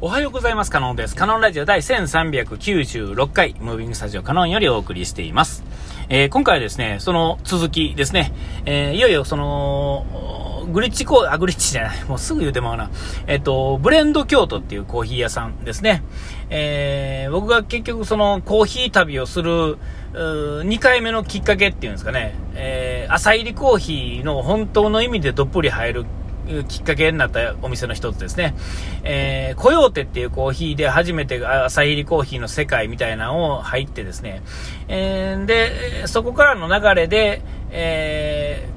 おはようございます。カノンです。カノンラジオ第1396回、ムービングスタジオカノンよりお送りしています。えー、今回はですね、その続きですね、えー、いよいよその、グリッチコー、あ、グリッチじゃない、もうすぐ言うてまうな。えっ、と、ブレンド京都っていうコーヒー屋さんですね。え、僕が結局そのコーヒー旅をする、2回目のきっかけっていうんですかね、えー、朝入りコーヒーの本当の意味でどっぷり入るきっかけになったお店の一つですね。えー、コヨーテっていうコーヒーで初めて朝入りコーヒーの世界みたいなのを入ってですね。えー、で、そこからの流れで、え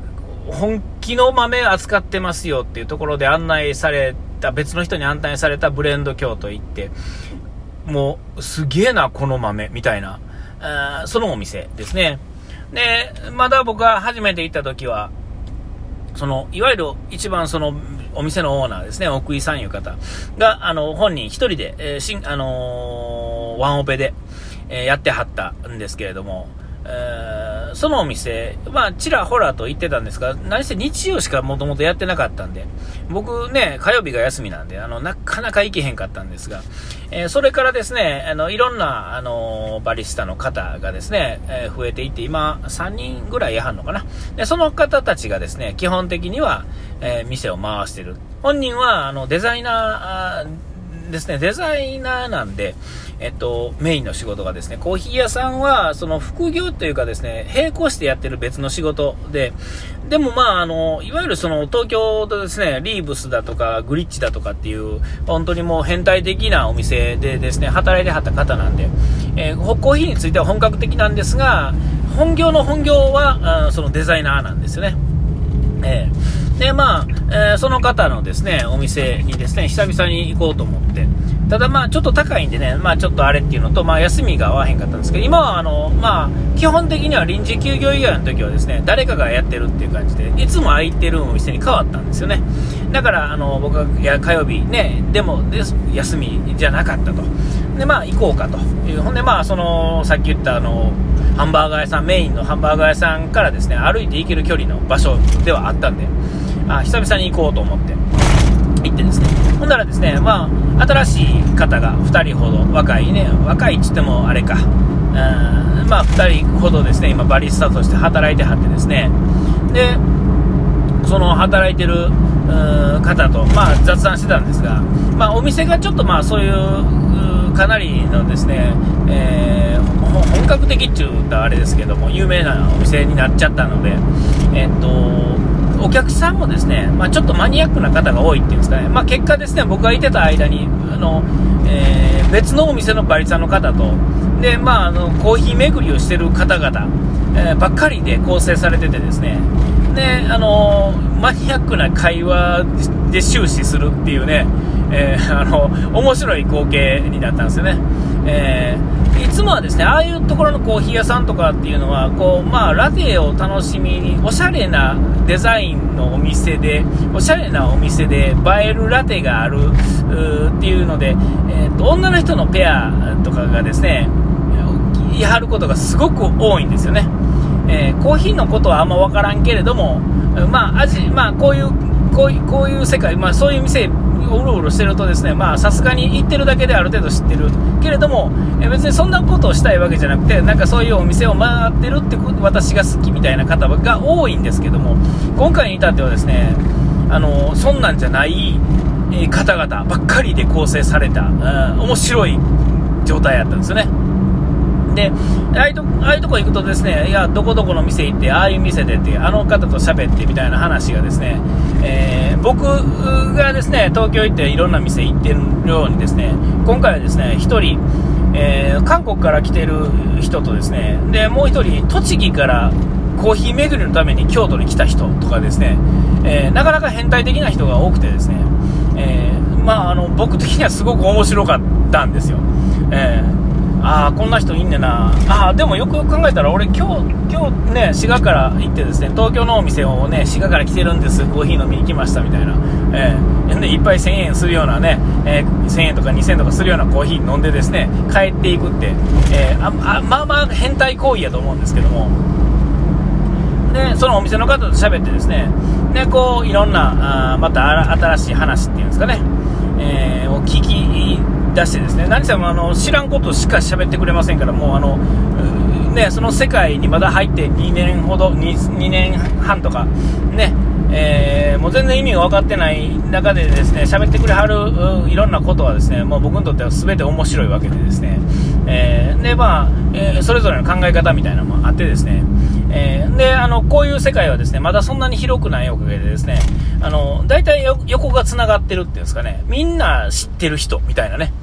ー、本気の豆扱ってますよっていうところで案内された、別の人に案内されたブレンド京都行って、もう、すげえな、この豆、みたいな、あそのお店ですね。で、まだ僕が初めて行った時は、その、いわゆる一番その、お店のオーナーですね、奥井さんいう方が、あの、本人一人で、えー、しん、あのー、ワンオペで、えー、やってはったんですけれども、えー、そのお店、まあ、ちらほらと言ってたんですが、何せ日曜しかもともとやってなかったんで、僕ね、火曜日が休みなんで、あの、なかなか行けへんかったんですが、えー、それからですね、あの、いろんな、あの、バリスタの方がですね、えー、増えていって、今、3人ぐらいやはんのかな。で、その方たちがですね、基本的には、え店を回してる。本人は、あの、デザイナーですね、デザイナーなんで、えっと、メインの仕事がですね、コーヒー屋さんは、その副業というかですね、並行してやってる別の仕事で、でもまあ、あの、いわゆるその東京でですね、リーブスだとかグリッチだとかっていう、本当にもう変態的なお店でですね、働いてはった方なんで、えー、コーヒーについては本格的なんですが、本業の本業は、あそのデザイナーなんですよね。えー、で、まあ、えー、その方のですね、お店にですね、久々に行こうと思って、ただまあちょっと高いんでね、まあちょっとあれっていうのと、まあ休みが合わへんかったんですけど、今はあの、まあ基本的には臨時休業以外の時はですね、誰かがやってるっていう感じで、いつも空いてるお店に変わったんですよね。だからあの、僕が火曜日ね、でもで休みじゃなかったと。で、まあ行こうかという。ほんでまあその、さっき言ったあの、ハンバーガー屋さん、メインのハンバーガー屋さんからですね、歩いて行ける距離の場所ではあったんで、あ久々に行こうと思って、行ってですね、ほんならですね、まあ、新しい方が2人ほど、若いね、若いっつってもあれか、うんまあ、2人ほどですね、今、バリスタとして働いてはってですね、で、その働いてる方と、まあ、雑談してたんですが、まあ、お店がちょっとまあそういうかなりのですね、えー、本格的って言ったらあれですけども有名なお店になっちゃったので、えっとお客さんもですね、まあ、ちょっとマニアックな方が多いっていうんですかね、まあ、結果ですね、僕がいてた間に、あの、えー、別のお店のバリさんの方と、で、まあ、あの、コーヒー巡りをしてる方々、えー、ばっかりで構成されててですね、で、あの、マニアックな会話で終始するっていうね、えー、あの、面白い光景になったんですよね。えーいつもはですね、ああいうところのコーヒー屋さんとかっていうのは、こう、まあ、ラテを楽しみに、おしゃれなデザインのお店で、おしゃれなお店で映えるラテがあるっていうので、えーと、女の人のペアとかがですね、言い張ることがすごく多いんですよね。えー、コーヒーのことはあんま分からんけれども、まあ、味、まあ、こういう、こういう、こういう世界、まあ、そういう店うろうろしてるとですね、まあさすがに行ってるだけである程度知ってるけれども、え別にそんなことをしたいわけじゃなくて、なんかそういうお店を回ってるって私が好きみたいな方が多いんですけども、今回に至ってはですね、あの、そんなんじゃない方々ばっかりで構成された、うん面白い状態やったんですよね。で、ああいうとああいうとこ行くとですね、いや、どこどこの店行って、ああいう店でって、あの方と喋ってみたいな話がですね、えー、僕がですね、東京行っていろんな店行ってるようにですね、今回はですね、1人、えー、韓国から来てる人とですね、で、もう1人、栃木からコーヒー巡りのために京都に来た人とかですね、えー、なかなか変態的な人が多くてですね、えー、まあ、あの僕的にはすごく面白かったんですよ。えーああこんな人いんねんな。ああでもよくよく考えたら俺今日今日ね滋賀から行ってですね東京のお店をね滋賀から来てるんです。コーヒー飲みに来ましたみたいな。えー、でいっぱい1000円するようなね、えー、1000円とか2000円とかするようなコーヒー飲んでですね帰っていくって、えー、ああまあまあ変態行為やと思うんですけども。でそのお店の方と喋ってですねでこういろんなあまた新しい話っていうんですかねえー、を聞き出してですね、何せもあの知らんことしか喋ってくれませんから、もうあの、ね、その世界にまだ入って2年ほど、2, 2年半とか、ね、えー、もう全然意味が分かってない中でですね喋ってくれはるいろんなことはですねもう僕にとっては全て面白いわけでですね、えー、でまあ、えー、それぞれの考え方みたいなのもあってですね、えー、であのこういう世界はですねまだそんなに広くないおかげでですねあの大体横がつながってるっていうんですかね。みんな知ってる人みたいなね。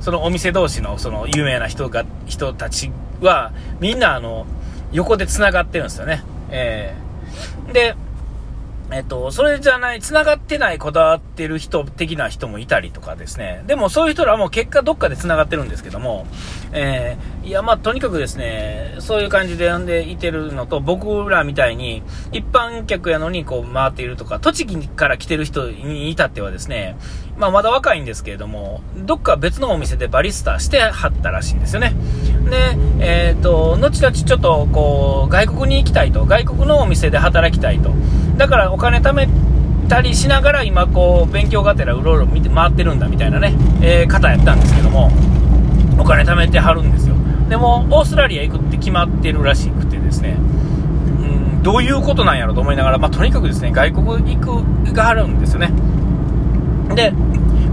そのお店同士のその有名な人が人たちはみんなあの横でつながってるんですよね、えー、でえっと、それじゃない、繋がってないこだわってる人的な人もいたりとかですね。でもそういう人らはもう結果どっかで繋がってるんですけども、えー、いや、まあとにかくですね、そういう感じで呼んでいてるのと、僕らみたいに一般客やのにこう回っているとか、栃木から来てる人に至ってはですね、まあまだ若いんですけれども、どっか別のお店でバリスタしてはったらしいんですよね。で、えっ、ー、と、後々ちょっとこう、外国に行きたいと、外国のお店で働きたいと。だからお金貯めたりしながら今こう勉強がてらうろうろ見て回ってるんだみたいなね、えー、方やったんですけどもお金貯めてはるんですよでもオーストラリア行くって決まってるらしくてですねうんどういうことなんやろと思いながら、まあ、とにかくですね外国行くがあるんですよねで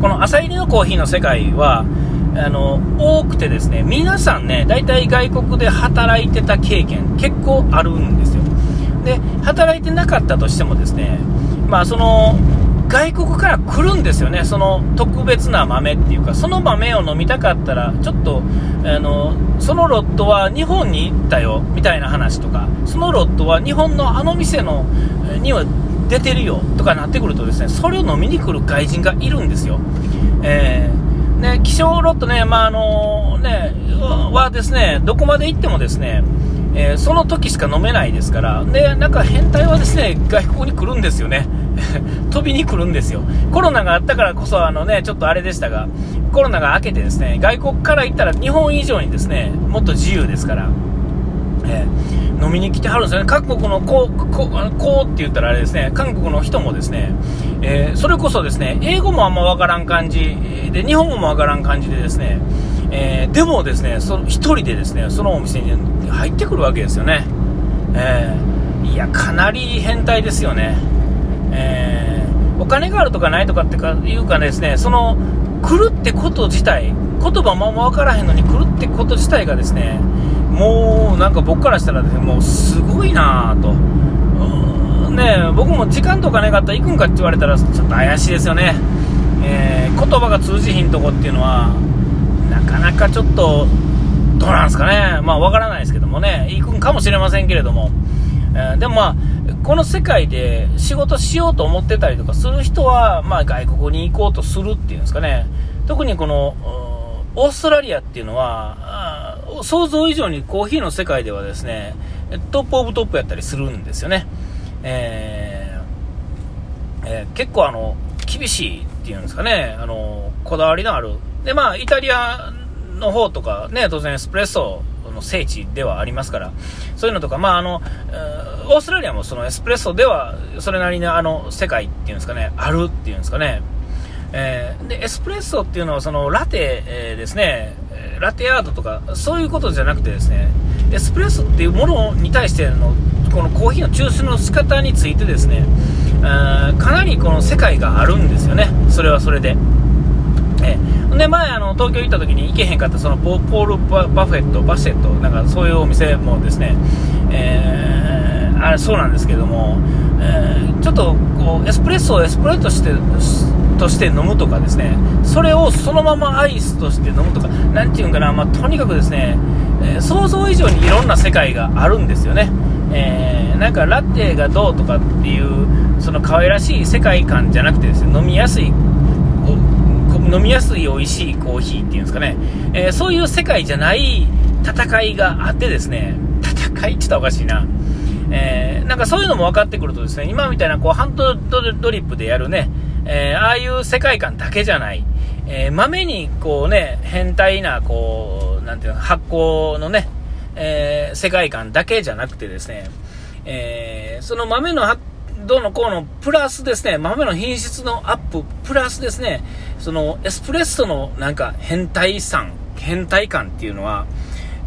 この朝入りのコーヒーの世界はあの多くてですね皆さんね大体外国で働いてた経験結構あるんですよ。で働いてなかったとしてもですねまあその外国から来るんですよね、その特別な豆っていうか、その豆を飲みたかったら、ちょっとあのそのロットは日本に行ったよみたいな話とか、そのロットは日本のあの店のには出てるよとかなってくると、ですねそれを飲みに来る外人がいるんですよ。えーね、希少ロットね、まああのね、はですね、どこまで行ってもですね、えー、その時しか飲めないですから、で、なんか変態はですね、外国に来るんですよね。飛びに来るんですよ。コロナがあったからこそ、あのね、ちょっとあれでしたが、コロナが明けてですね、外国から行ったら日本以上にですね、もっと自由ですから、えー、飲みに来てはるんですよね。各国のこう、こう、こうって言ったらあれですね、韓国の人もですね、えー、それこそですね、英語もあんまわからん感じで、日本語もわからん感じでですね、えー、でもですね、その1人でですね、そのお店に入ってくるわけですよね。えー、いや、かなり変態ですよね。えー、お金があるとかないとかってかいうかですね、その、来るってこと自体、言葉も分からへんのに来るってこと自体がですね、もうなんか僕からしたらですね、もうすごいなぁと。ね、僕も時間とかなかったら行くんかって言われたらちょっと怪しいですよね。えー、言葉が通じひんとこっていうのは、なかなかちょっと、どうなんですかね、まあわからないですけどもね、行くんかもしれませんけれども、えー、でもまあ、この世界で仕事しようと思ってたりとかする人は、まあ外国に行こうとするっていうんですかね、特にこの、オーストラリアっていうのは、想像以上にコーヒーの世界ではですね、トップオブトップやったりするんですよね。えーえー、結構あの、厳しいっていうんですかね、あの、こだわりのあるで、まあ、イタリアの方とかね、当然エスプレッソの聖地ではありますから、そういうのとか、まあ、あの、オーストラリアもそのエスプレッソでは、それなりにあの、世界っていうんですかね、あるっていうんですかね。えー、で、エスプレッソっていうのは、その、ラテ、えー、ですね、ラテアートとか、そういうことじゃなくてですね、エスプレッソっていうものに対しての、このコーヒーの抽出の仕方についてですね、かなりこの世界があるんですよね、それはそれで。え、で前あの東京行った時に行けへんかったそのポールバ・バフェットバシェットなんかそういうお店もですね、えー、あれそうなんですけども、えー、ちょっとこうエスプレッソをエスプレッソしてとして飲むとかですねそれをそのままアイスとして飲むとか何て言うんかな、まあ、とにかくですね、え想像以上にいろんな世界があるんですよね、えなんかラテがどうとかっていうその可愛らしい世界観じゃなくてですね飲みやすい飲みやすい美味しいコーヒーっていうんですかね、えー、そういう世界じゃない戦いがあってですね、戦いって言ったらおかしいな。えー、なんかそういうのも分かってくるとですね、今みたいなこうハンドドリップでやるね、えー、ああいう世界観だけじゃない、えー、豆にこうね、変態なこう、なんていうの、発酵のね、えー、世界観だけじゃなくてですね、えー、その豆のどうのこうの、プラスですね、豆の品質のアップ、プラスですね、そのエスプレッソのなんか変態さ変態感っていうのは、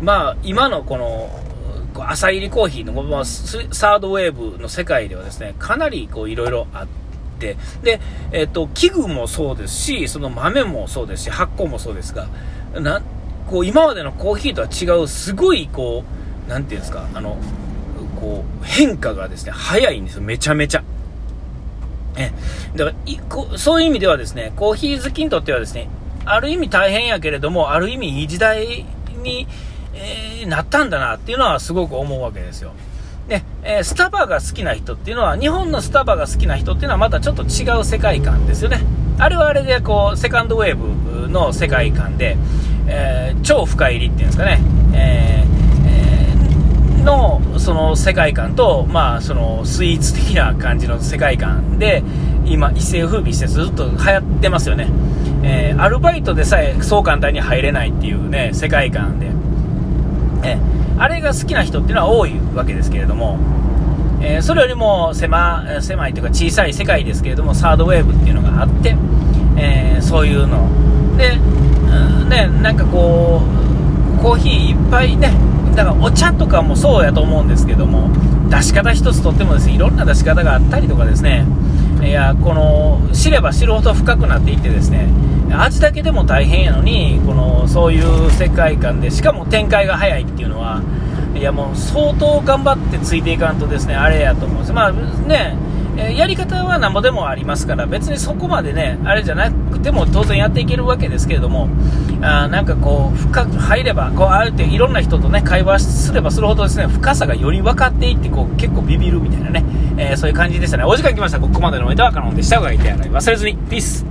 まあ、今のこの、朝入りコーヒーの、まあ、サードウェーブの世界ではですね、かなりこういろいろあって、で、えっ、と、器具もそうですし、その豆もそうですし、発酵もそうですが、なこう今までのコーヒーとは違う、すごいこう、なんていうんですか、あの、こう、変化がですね、早いんですよ、めちゃめちゃ。え、だからいこ、そういう意味ではですね、コーヒー好きにとってはですね、ある意味大変やけれども、ある意味いい時代に、えー、なったんだなっていうのはすごく思うわけですよ。で、え、スタバが好きな人っていうのは、日本のスタバが好きな人っていうのはまたちょっと違う世界観ですよね。あれはあれでこう、セカンドウェーブの世界観で、えー、超深入りっていうんですかね、えー、の、その世界観と、まあ、そのスイーツ的な感じの世界観で、今、一世風靡してずっと流行ってますよね。えー、アルバイトでさえそう簡単に入れないっていうね、世界観で。えあれが好きな人っていうのは多いわけですけれども、えー、それよりも狭狭いというか小さい世界ですけれども、サードウェーブっていうのがあって、えー、そういうの。で、うん、ね、なんかこう、コーヒーいっぱいね、だからお茶とかもそうやと思うんですけども、出し方一つとってもですね、いろんな出し方があったりとかですね、いや、この、知れば知るほど深くなっていってですね、味だけでも大変やのに、この、そういう世界観で、しかも展開が早いっていうのは、いやもう相当頑張ってついていかんとですね、あれやと思うんです。まあね、やり方はなんぼでもありますから、別にそこまでね、あれじゃなくても当然やっていけるわけですけれども、あなんかこう、深く入れば、こう、あえていろんな人とね、会話すればするほどですね、深さがより分かっていって、こう、結構ビビるみたいなね、えー、そういう感じでしたね。お時間きました。ここまでのお相手はカノンでした。お会いて忘れずに。ピース。